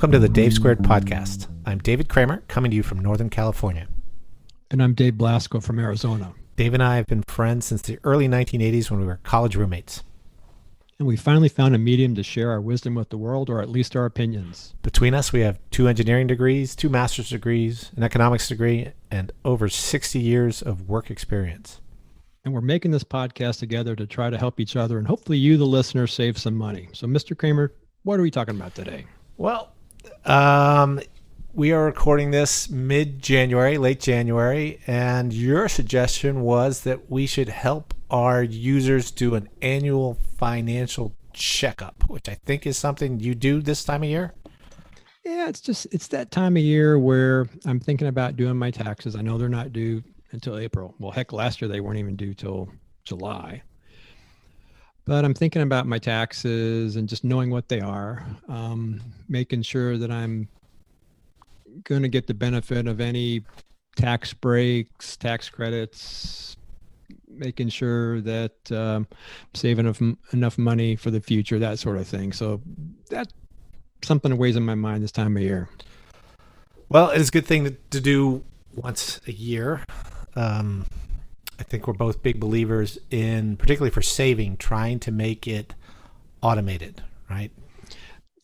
Welcome to the Dave Squared podcast. I'm David Kramer, coming to you from Northern California. And I'm Dave Blasco from Arizona. Dave and I have been friends since the early 1980s when we were college roommates. And we finally found a medium to share our wisdom with the world, or at least our opinions. Between us, we have two engineering degrees, two master's degrees, an economics degree, and over 60 years of work experience. And we're making this podcast together to try to help each other and hopefully you, the listener, save some money. So, Mr. Kramer, what are we talking about today? Well, um, we are recording this mid January, late January, and your suggestion was that we should help our users do an annual financial checkup, which I think is something you do this time of year. Yeah, it's just it's that time of year where I'm thinking about doing my taxes. I know they're not due until April. Well, heck, last year they weren't even due till July. But I'm thinking about my taxes and just knowing what they are, um, making sure that I'm going to get the benefit of any tax breaks, tax credits, making sure that um, saving enough, enough money for the future, that sort of thing. So that's something that weighs in my mind this time of year. Well, it's a good thing to, to do once a year. Um, I think we're both big believers in, particularly for saving, trying to make it automated, right?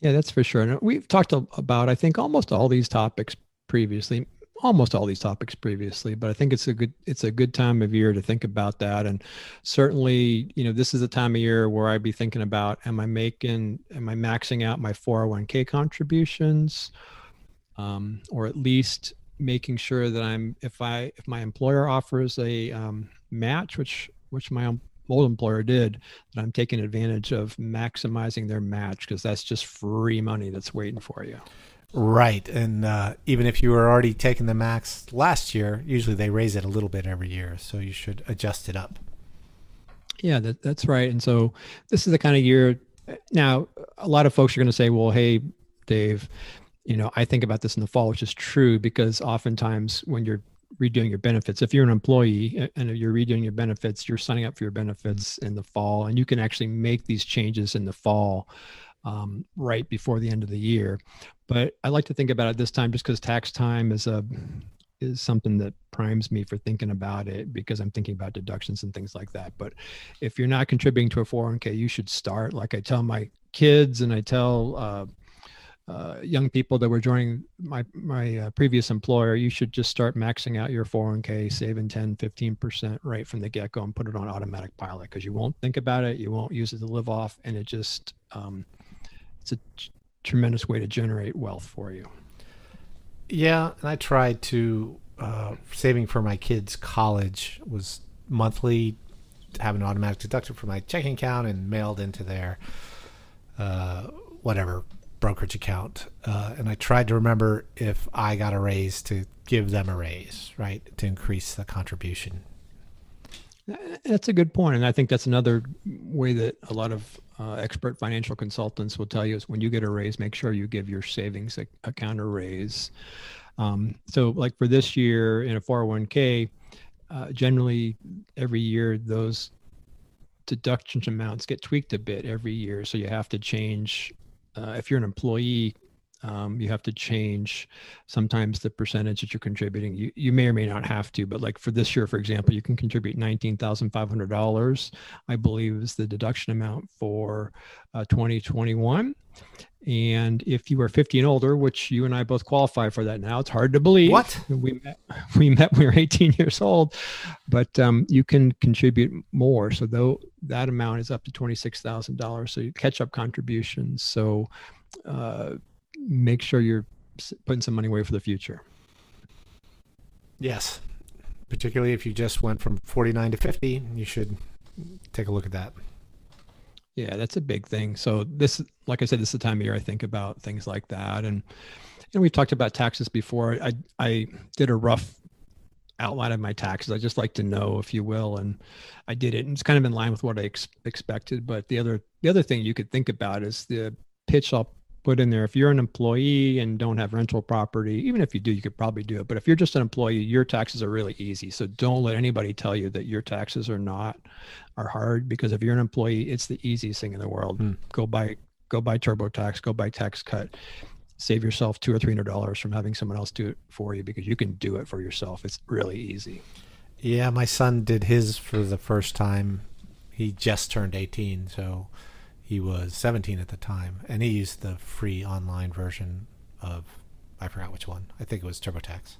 Yeah, that's for sure. And we've talked about, I think, almost all these topics previously, almost all these topics previously, but I think it's a good it's a good time of year to think about that. And certainly, you know, this is a time of year where I'd be thinking about, am I making, am I maxing out my 401k contributions? Um, or at least making sure that I'm if I if my employer offers a um, match, which which my old employer did, that I'm taking advantage of maximizing their match because that's just free money that's waiting for you. Right, and uh, even if you were already taking the max last year, usually they raise it a little bit every year, so you should adjust it up. Yeah, that, that's right. And so this is the kind of year. Now, a lot of folks are going to say, "Well, hey, Dave, you know, I think about this in the fall, which is true because oftentimes when you're redoing your benefits, if you're an employee and you're redoing your benefits, you're signing up for your benefits in the fall, and you can actually make these changes in the fall um, right before the end of the year. But I like to think about it this time just because tax time is a is something that primes me for thinking about it because I'm thinking about deductions and things like that. But if you're not contributing to a 401k, you should start. Like I tell my kids and I tell uh, uh, young people that were joining my my uh, previous employer, you should just start maxing out your 401k, saving 10, 15% right from the get go and put it on automatic pilot because you won't think about it, you won't use it to live off, and it just um, it's a t- tremendous way to generate wealth for you. Yeah, and I tried to uh, saving for my kids' college was monthly, have an automatic deduction from my checking account and mailed into their uh, whatever brokerage account, uh, and I tried to remember if I got a raise to give them a raise, right, to increase the contribution. That's a good point, and I think that's another way that a lot of uh, expert financial consultants will tell you is when you get a raise, make sure you give your savings account a raise. Um, so, like for this year in a 401k, uh, generally every year those deduction amounts get tweaked a bit every year. So you have to change uh, if you're an employee, um, you have to change sometimes the percentage that you're contributing. You, you may or may not have to, but like for this year, for example, you can contribute $19,500, I believe is the deduction amount for uh, 2021. And if you are 50 and older, which you and I both qualify for that now, it's hard to believe. What? We met, we met when we were 18 years old, but um, you can contribute more. So though that amount is up to $26,000. So you catch up contributions. So uh, make sure you're putting some money away for the future. Yes. Particularly if you just went from 49 to 50, you should take a look at that. Yeah, that's a big thing. So this, like I said, this is the time of year I think about things like that. And and we've talked about taxes before. I I did a rough outline of my taxes. I just like to know, if you will, and I did it. And it's kind of in line with what I ex- expected. But the other the other thing you could think about is the pitch I'll put in there. If you're an employee and don't have rental property, even if you do, you could probably do it. But if you're just an employee, your taxes are really easy. So don't let anybody tell you that your taxes are not are hard because if you're an employee, it's the easiest thing in the world. Hmm. Go buy go buy TurboTax, go buy TaxCut. save yourself two or three hundred dollars from having someone else do it for you because you can do it for yourself. It's really easy. Yeah, my son did his for the first time. He just turned 18, so he was 17 at the time, and he used the free online version of I forgot which one. I think it was TurboTax.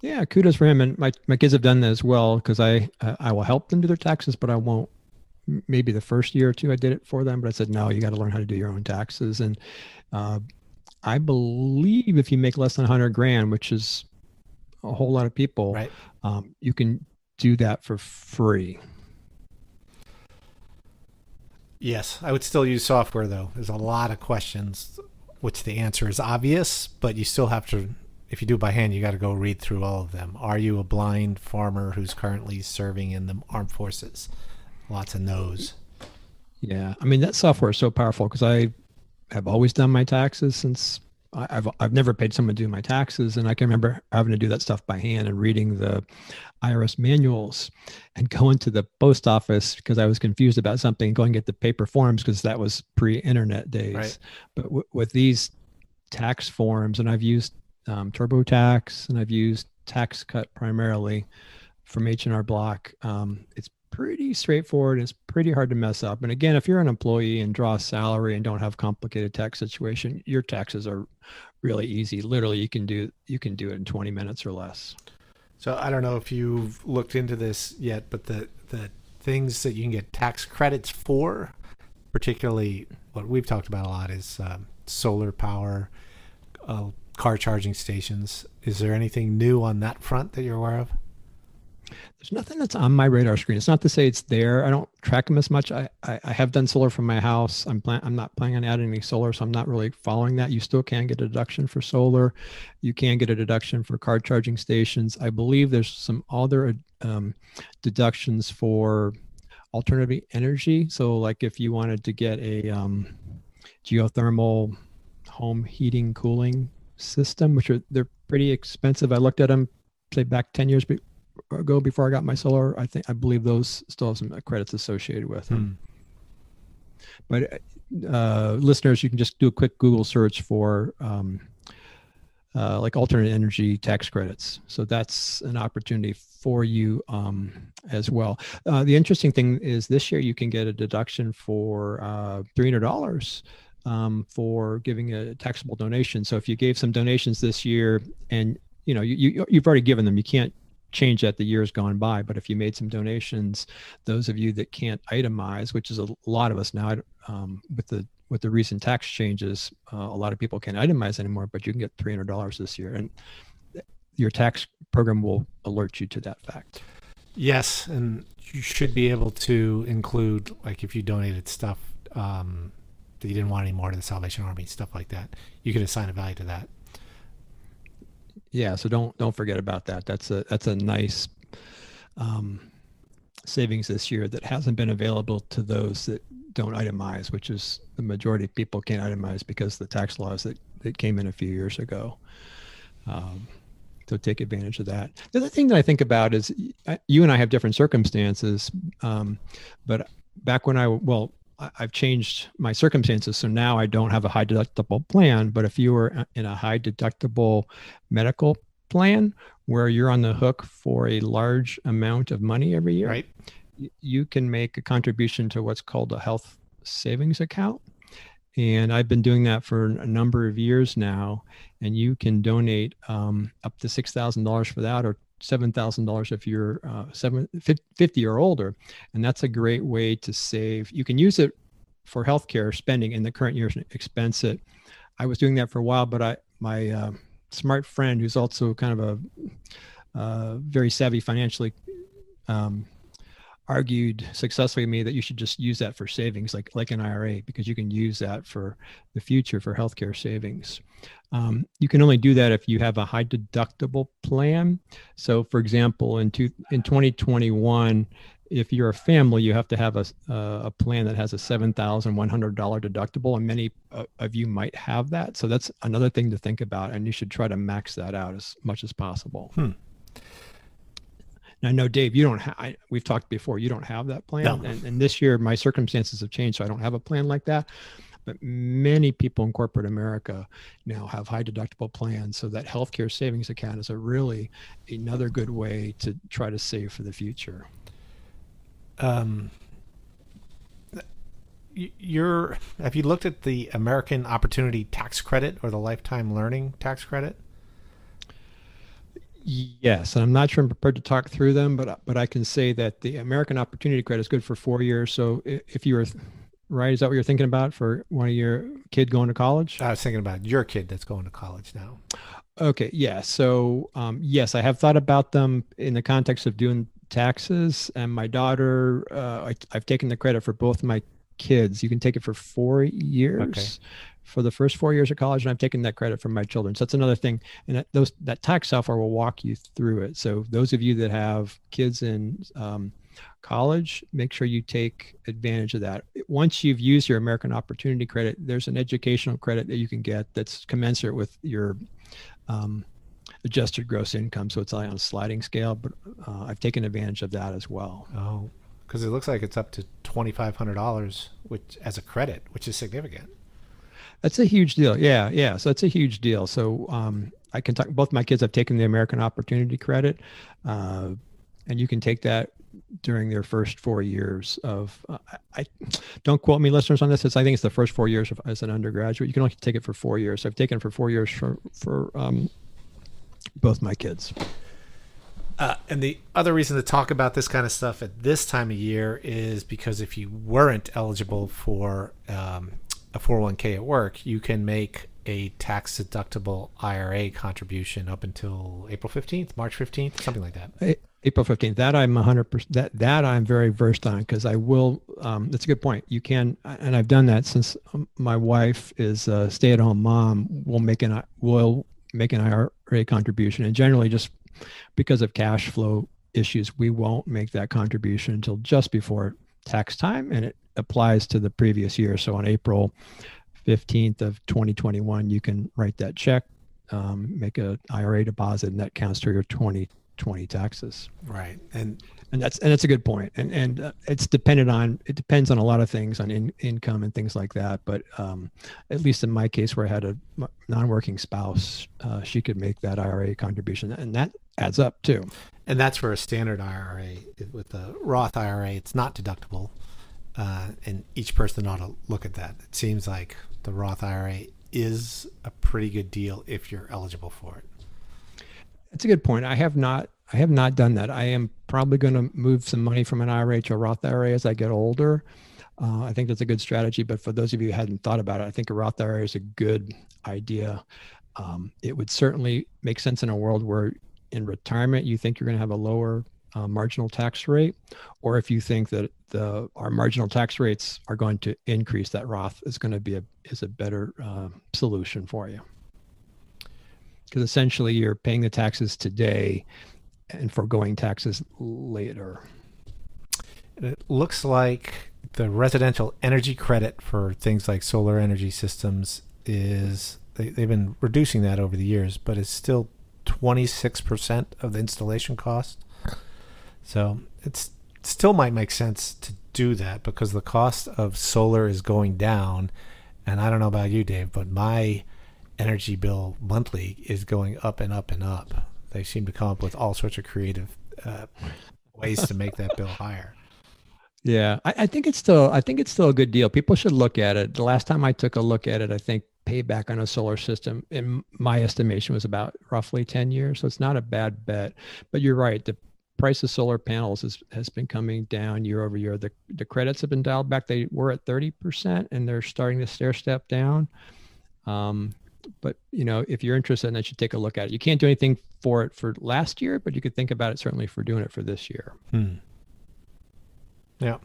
Yeah, kudos for him. And my, my kids have done that as well because I uh, I will help them do their taxes, but I won't. Maybe the first year or two I did it for them, but I said no, you got to learn how to do your own taxes. And uh, I believe if you make less than 100 grand, which is a whole lot of people, right. um, you can do that for free. Yes, I would still use software though. There's a lot of questions, which the answer is obvious, but you still have to. If you do by hand, you got to go read through all of them. Are you a blind farmer who's currently serving in the armed forces? Lots of no's. Yeah, I mean that software is so powerful because I have always done my taxes since I've I've never paid someone to do my taxes, and I can remember having to do that stuff by hand and reading the IRS manuals and going to the post office because I was confused about something, going get the paper forms because that was pre-internet days. Right. But w- with these tax forms, and I've used um, TurboTax and I've used TaxCut primarily from H and R Block. Um, it's pretty straightforward. It's pretty hard to mess up. And again, if you're an employee and draw a salary and don't have complicated tax situation, your taxes are really easy. Literally, you can do you can do it in 20 minutes or less. So I don't know if you've looked into this yet, but the the things that you can get tax credits for, particularly what we've talked about a lot, is um, solar power, uh, car charging stations. Is there anything new on that front that you're aware of? There's nothing that's on my radar screen. It's not to say it's there. I don't track them as much. I, I, I have done solar from my house. I'm plan I'm not planning on adding any solar, so I'm not really following that. You still can get a deduction for solar. You can get a deduction for car charging stations. I believe there's some other um, deductions for alternative energy. So like if you wanted to get a um, geothermal home heating cooling system, which are they're pretty expensive. I looked at them say back 10 years ago before I got my solar. I think I believe those still have some credits associated with them. Hmm. But uh, listeners, you can just do a quick Google search for um, uh, like alternate energy tax credits. So that's an opportunity for you um, as well. Uh, the interesting thing is this year you can get a deduction for uh, $300 um, for giving a taxable donation. So if you gave some donations this year and you know you, you you've already given them, you can't change that the years gone by. But if you made some donations, those of you that can't itemize, which is a lot of us now, um, with the with the recent tax changes, uh, a lot of people can't itemize anymore. But you can get three hundred dollars this year, and your tax program will alert you to that fact. Yes, and you should be able to include like if you donated stuff um, that you didn't want anymore to the Salvation Army, stuff like that. You could assign a value to that yeah so don't don't forget about that. That's a that's a nice um, savings this year that hasn't been available to those that don't itemize which is the majority of people can't itemize because the tax laws that, that came in a few years ago. Um, so take advantage of that. The other thing that i think about is you and i have different circumstances um, but back when i well I've changed my circumstances. So now I don't have a high deductible plan. But if you were in a high deductible medical plan where you're on the hook for a large amount of money every year, right. you can make a contribution to what's called a health savings account. And I've been doing that for a number of years now. And you can donate um, up to $6,000 for that or $7,000 if you're uh, seven, 50 or older. And that's a great way to save. You can use it for healthcare spending in the current year's expense it. I was doing that for a while, but I, my uh, smart friend, who's also kind of a uh, very savvy financially, um, argued successfully to me that you should just use that for savings, like like an IRA, because you can use that for the future for healthcare savings. Um, you can only do that if you have a high deductible plan. So, for example, in two, in 2021, if you're a family, you have to have a, a plan that has a $7,100 deductible, and many uh, of you might have that. So that's another thing to think about, and you should try to max that out as much as possible. Hmm. I know, Dave, you don't have, we've talked before, you don't have that plan. No. And, and this year, my circumstances have changed, so I don't have a plan like that. but many people in corporate America now have high deductible plans. So that healthcare savings account is a really another good way to try to save for the future. Um, you're have you looked at the American Opportunity Tax Credit or the Lifetime Learning Tax Credit? Yes, and I'm not sure I'm prepared to talk through them, but but I can say that the American Opportunity Credit is good for four years. So if you were right, is that what you're thinking about for one of your kid going to college? I was thinking about your kid that's going to college now. Okay, yeah. So um, yes, I have thought about them in the context of doing taxes, and my daughter, uh, I, I've taken the credit for both my kids. You can take it for four years. Okay for the first four years of college, and I've taken that credit from my children. So that's another thing, and that, those that tax software will walk you through it. So those of you that have kids in um, college, make sure you take advantage of that. Once you've used your American Opportunity Credit, there's an educational credit that you can get that's commensurate with your um, adjusted gross income. So it's on a sliding scale, but uh, I've taken advantage of that as well. Oh, because it looks like it's up to twenty five hundred dollars, which as a credit, which is significant. That's a huge deal. Yeah, yeah. So it's a huge deal. So um, I can talk. Both my kids have taken the American Opportunity Credit, uh, and you can take that during their first four years of. Uh, I don't quote me, listeners, on this. It's I think it's the first four years of, as an undergraduate. You can only take it for four years. So I've taken it for four years for for um, both my kids. Uh, and the other reason to talk about this kind of stuff at this time of year is because if you weren't eligible for um, a 401k at work, you can make a tax deductible IRA contribution up until April 15th, March 15th, something like that. April 15th. That I'm 100% that that I'm very versed on because I will um, that's a good point. You can and I've done that since um, my wife is a stay-at-home mom, we'll make an will make an IRA contribution and generally just because of cash flow issues, we won't make that contribution until just before tax time and it applies to the previous year. So on April 15th of 2021, you can write that check, um, make a IRA deposit, and that counts to your 2020 taxes. Right, and and that's and that's a good point. And and uh, it's dependent on it depends on a lot of things on in, income and things like that. But um, at least in my case, where I had a non-working spouse, uh, she could make that IRA contribution, and that adds up too. And that's for a standard IRA. With the Roth IRA, it's not deductible uh, and each person ought to look at that. It seems like the Roth IRA is a pretty good deal if you're eligible for it. That's a good point. I have not I have not done that. I am probably going to move some money from an IRA to a Roth IRA as I get older. Uh, I think that's a good strategy. But for those of you who hadn't thought about it, I think a Roth IRA is a good idea. Um, it would certainly make sense in a world where in retirement you think you're going to have a lower uh, marginal tax rate, or if you think that the our marginal tax rates are going to increase, that Roth is going to be a is a better uh, solution for you. Because essentially, you're paying the taxes today and foregoing taxes later. It looks like the residential energy credit for things like solar energy systems is they, they've been reducing that over the years, but it's still 26% of the installation cost. So it still might make sense to do that because the cost of solar is going down. And I don't know about you, Dave, but my energy bill monthly is going up and up and up. They seem to come up with all sorts of creative uh, ways to make that bill higher. Yeah, I, I, think it's still I think it's still a good deal. People should look at it. The last time I took a look at it, I think payback on a solar system, in my estimation, was about roughly ten years. So it's not a bad bet. But you're right. The price of solar panels has, has been coming down year over year. The, the credits have been dialed back. They were at 30% and they're starting to stair step down. Um, but you know, if you're interested in that, you should take a look at it. You can't do anything for it for last year, but you could think about it certainly for doing it for this year. Hmm. Yeah.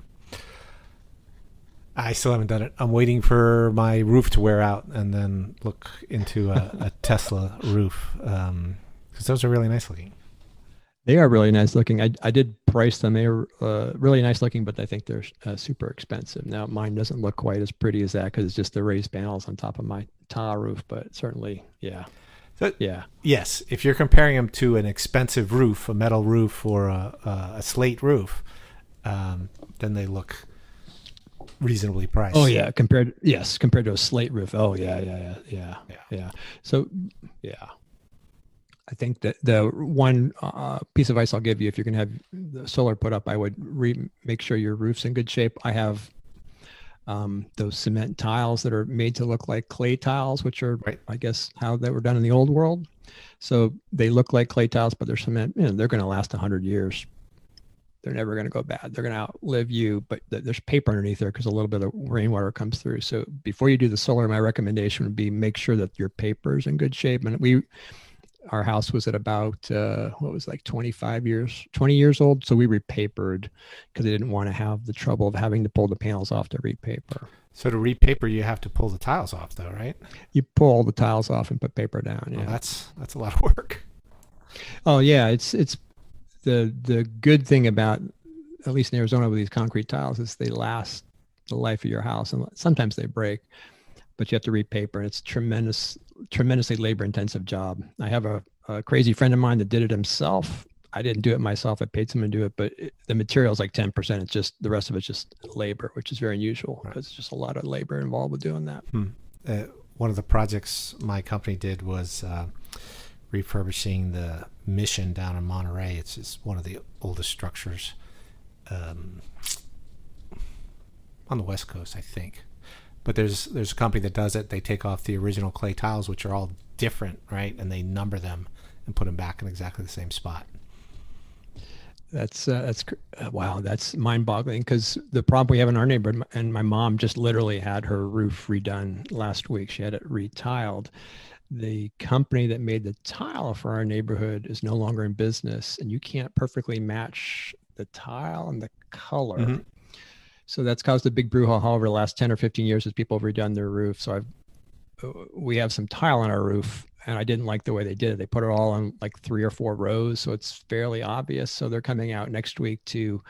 I still haven't done it. I'm waiting for my roof to wear out and then look into a, a Tesla roof because um, those are really nice looking. They are really nice looking. I, I did price them. They were uh, really nice looking, but I think they're uh, super expensive. Now mine doesn't look quite as pretty as that because it's just the raised panels on top of my tile roof. But certainly, yeah, so, yeah, yes. If you're comparing them to an expensive roof, a metal roof or a, a, a slate roof, um, then they look reasonably priced. Oh yeah, compared yes, compared to a slate roof. Oh yeah, yeah, yeah, yeah, yeah. yeah. So yeah, I think that the one uh, piece of advice I'll give you if you're going to have the solar put up, I would re- make sure your roof's in good shape. I have um, those cement tiles that are made to look like clay tiles, which are, right. I guess, how they were done in the old world. So they look like clay tiles, but they're cement. You know, they're going to last 100 years. They're never going to go bad. They're going to outlive you, but there's paper underneath there because a little bit of rainwater comes through. So before you do the solar, my recommendation would be make sure that your paper is in good shape. And we, our house was at about uh, what was like 25 years 20 years old. So we repapered because they didn't want to have the trouble of having to pull the panels off to repaper. So to repaper you have to pull the tiles off though right? You pull the tiles off and put paper down yeah. that's that's a lot of work. Oh yeah it's it's the the good thing about at least in arizona with these concrete tiles is they last the life of your house and sometimes they break but you have to repaper and it's tremendous tremendously labor intensive job. I have a, a, crazy friend of mine that did it himself. I didn't do it myself. I paid someone to do it, but it, the material is like 10%. It's just the rest of it's just labor, which is very unusual. Right. It's just a lot of labor involved with doing that. Hmm. Uh, one of the projects my company did was uh, refurbishing the mission down in Monterey. It's just one of the oldest structures um, on the West Coast, I think but there's there's a company that does it. They take off the original clay tiles, which are all different, right, and they number them and put them back in exactly the same spot. That's uh, that's uh, wow. That's mind-boggling because the problem we have in our neighborhood, and my mom just literally had her roof redone last week. She had it retiled. The company that made the tile for our neighborhood is no longer in business, and you can't perfectly match the tile and the color. Mm-hmm. So that's caused a big brouhaha over the last 10 or 15 years as people have redone their roof. So I've, we have some tile on our roof and I didn't like the way they did it. They put it all on like three or four rows. So it's fairly obvious. So they're coming out next week to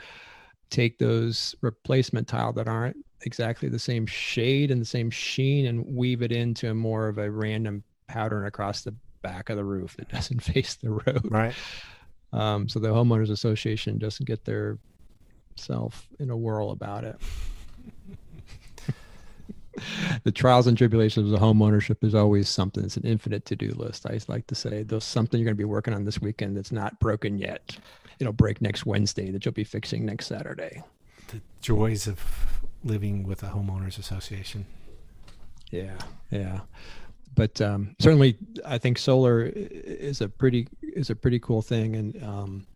take those replacement tile that aren't exactly the same shade and the same sheen and weave it into a more of a random pattern across the back of the roof that doesn't face the road. Right. Um, so the homeowners association doesn't get their self in a whirl about it. the trials and tribulations of home ownership is always something. It's an infinite to-do list. I like to say there's something you're going to be working on this weekend that's not broken yet. It'll break next Wednesday that you'll be fixing next Saturday. The joys of living with a homeowners association. Yeah, yeah. But um, certainly, I think solar is a pretty is a pretty cool thing, and um,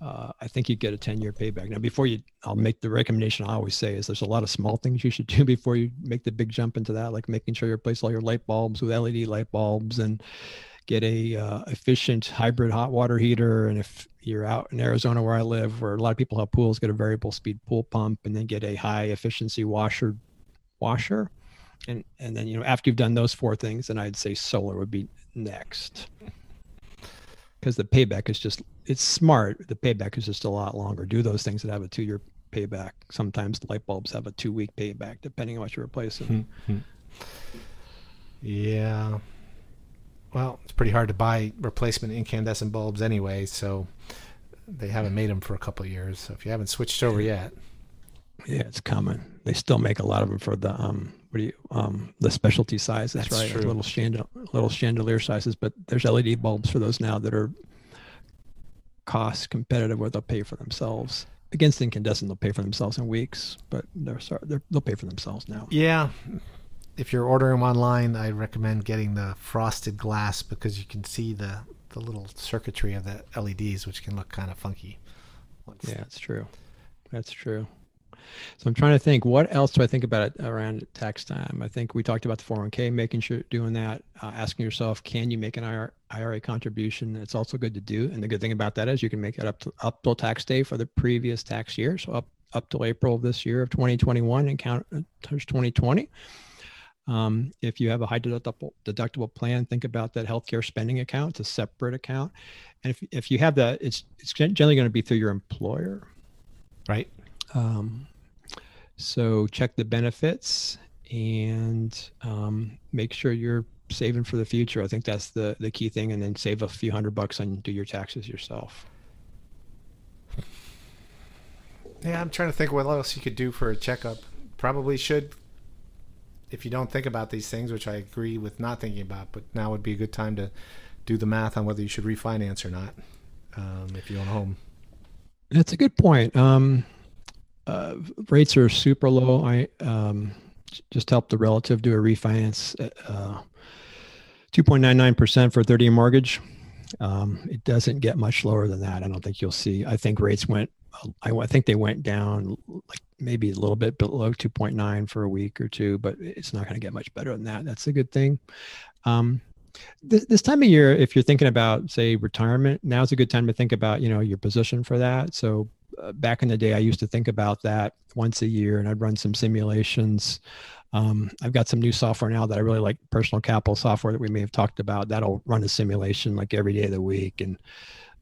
uh, I think you get a 10 year payback. Now, before you, I'll make the recommendation I always say is there's a lot of small things you should do before you make the big jump into that, like making sure you replace all your light bulbs with LED light bulbs and get a uh, efficient hybrid hot water heater. And if you're out in Arizona where I live, where a lot of people have pools, get a variable speed pool pump and then get a high efficiency washer washer. And, and then, you know, after you've done those four things, then I'd say solar would be next because the payback is just it's smart. The payback is just a lot longer. Do those things that have a two year payback. Sometimes light bulbs have a two week payback, depending on what you're replacing. Mm-hmm. Yeah. Well, it's pretty hard to buy replacement incandescent bulbs anyway, so they haven't made them for a couple years. So if you haven't switched over yet, yeah, it's coming. They still make a lot of them for the um, what do you um, the specialty sizes, That's right? True. Little chandelier, little chandelier sizes, but there's LED bulbs for those now that are cost competitive where they'll pay for themselves. Against incandescent, they'll pay for themselves in weeks, but they're sorry, they're, they'll pay for themselves now. Yeah, if you're ordering them online, I recommend getting the frosted glass because you can see the the little circuitry of the LEDs, which can look kind of funky. Yeah, that's true. That's true. So I'm trying to think, what else do I think about it around tax time? I think we talked about the 401k, making sure doing that, uh, asking yourself, can you make an IRA contribution? It's also good to do. And the good thing about that is you can make it up to up till tax day for the previous tax year. So up, up till April of this year of 2021 and count uh, towards 2020. Um, if you have a high deductible, deductible plan, think about that healthcare spending account. It's a separate account. And if, if you have that, it's, it's generally going to be through your employer. Right. Um, so check the benefits and um, make sure you're saving for the future. I think that's the the key thing, and then save a few hundred bucks and do your taxes yourself. Yeah, I'm trying to think what else you could do for a checkup. probably should, if you don't think about these things, which I agree with not thinking about, but now would be a good time to do the math on whether you should refinance or not um, if you own a home. That's a good point. Um, uh, rates are super low. I um, just helped the relative do a refinance. Uh, 2.99% for a 30 year mortgage. Um, it doesn't get much lower than that. I don't think you'll see. I think rates went, I, I think they went down like maybe a little bit below 2.9 for a week or two, but it's not going to get much better than that. That's a good thing. Um, this, this time of year, if you're thinking about say retirement, now's a good time to think about, you know, your position for that. So back in the day, I used to think about that once a year and I'd run some simulations um, I've got some new software now that I really like, personal capital software that we may have talked about. That'll run a simulation like every day of the week. And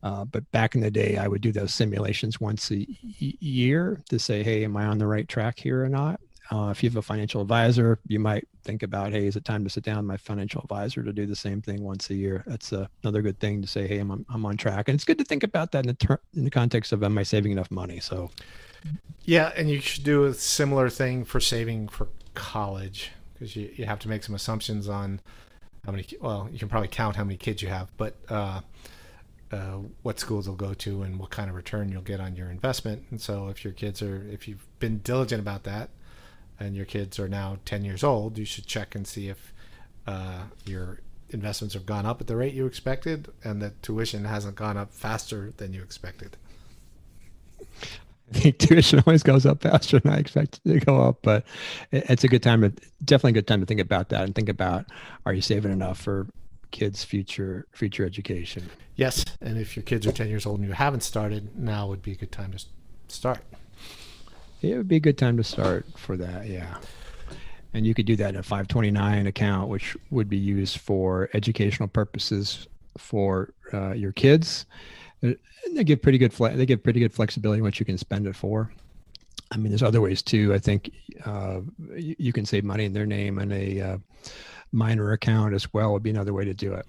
uh, but back in the day, I would do those simulations once a year to say, hey, am I on the right track here or not? Uh, if you have a financial advisor, you might think about, hey, is it time to sit down with my financial advisor to do the same thing once a year? That's uh, another good thing to say, hey, I'm, I'm on track. And it's good to think about that in the, ter- in the context of, am I saving enough money? So, yeah, and you should do a similar thing for saving for college because you, you have to make some assumptions on how many well you can probably count how many kids you have but uh, uh, what schools they'll go to and what kind of return you'll get on your investment and so if your kids are if you've been diligent about that and your kids are now 10 years old you should check and see if uh, your investments have gone up at the rate you expected and that tuition hasn't gone up faster than you expected I think tuition always goes up faster than I expected to go up, but it's a good time to definitely a good time to think about that and think about are you saving enough for kids' future future education? Yes, and if your kids are ten years old and you haven't started, now would be a good time to start. It would be a good time to start for that, yeah. And you could do that in a 529 account, which would be used for educational purposes for uh, your kids they give pretty good fle- they give pretty good flexibility what you can spend it for. I mean, there's other ways too. I think uh, you, you, can save money in their name and a uh, minor account as well would be another way to do it.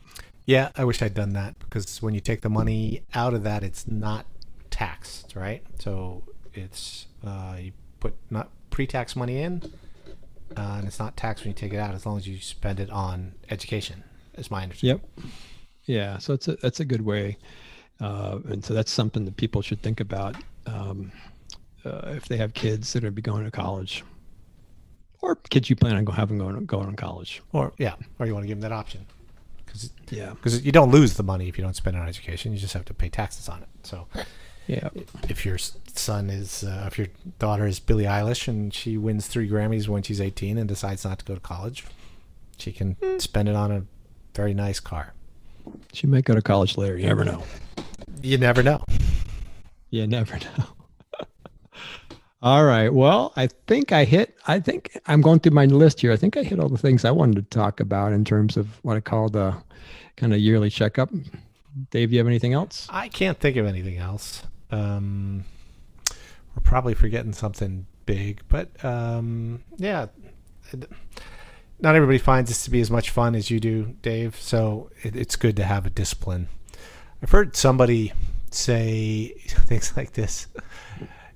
Yeah, I wish I'd done that because when you take the money out of that, it's not taxed, right? So it's uh, you put not pre-tax money in, uh, and it's not taxed when you take it out as long as you spend it on education. Is my understanding. Yep. Yeah, so it's a that's a good way. Uh, and so that's something that people should think about um, uh, if they have kids that are be going to college or kids you plan on having going, going to college. Or, yeah, or you want to give them that option. Cause, yeah. Because you don't lose the money if you don't spend it on education. You just have to pay taxes on it. So, yeah. If your son is, uh, if your daughter is Billie Eilish and she wins three Grammys when she's 18 and decides not to go to college, she can mm. spend it on a very nice car. She might go to college later. You never know. You never know. You never know. all right. Well, I think I hit, I think I'm going through my list here. I think I hit all the things I wanted to talk about in terms of what I call the kind of yearly checkup. Dave, you have anything else? I can't think of anything else. Um, we're probably forgetting something big, but um, yeah. Not everybody finds this to be as much fun as you do, Dave. So it, it's good to have a discipline I've heard somebody say things like this.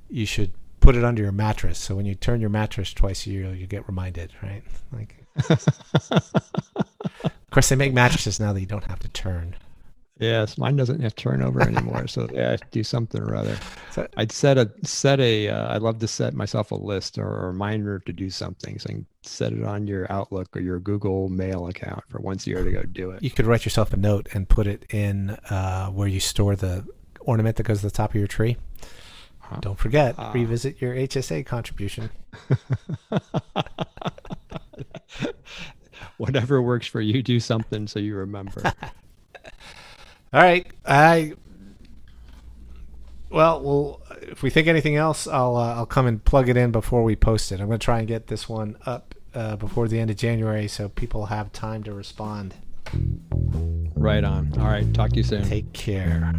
You should put it under your mattress. So when you turn your mattress twice a year, you get reminded, right? Like, of course, they make mattresses now that you don't have to turn. Yes, mine doesn't have turnover anymore, so yeah, I do something or other. So, I'd set a set a. Uh, I'd love to set myself a list or a reminder to do something. So I can set it on your Outlook or your Google Mail account for once a year to go do it. You could write yourself a note and put it in uh, where you store the ornament that goes to the top of your tree. Huh? Don't forget, uh, revisit your HSA contribution. Whatever works for you, do something so you remember. All right, I. Well, well, if we think anything else, I'll uh, I'll come and plug it in before we post it. I'm going to try and get this one up uh, before the end of January, so people have time to respond. Right on. All right. Talk to you soon. Take care.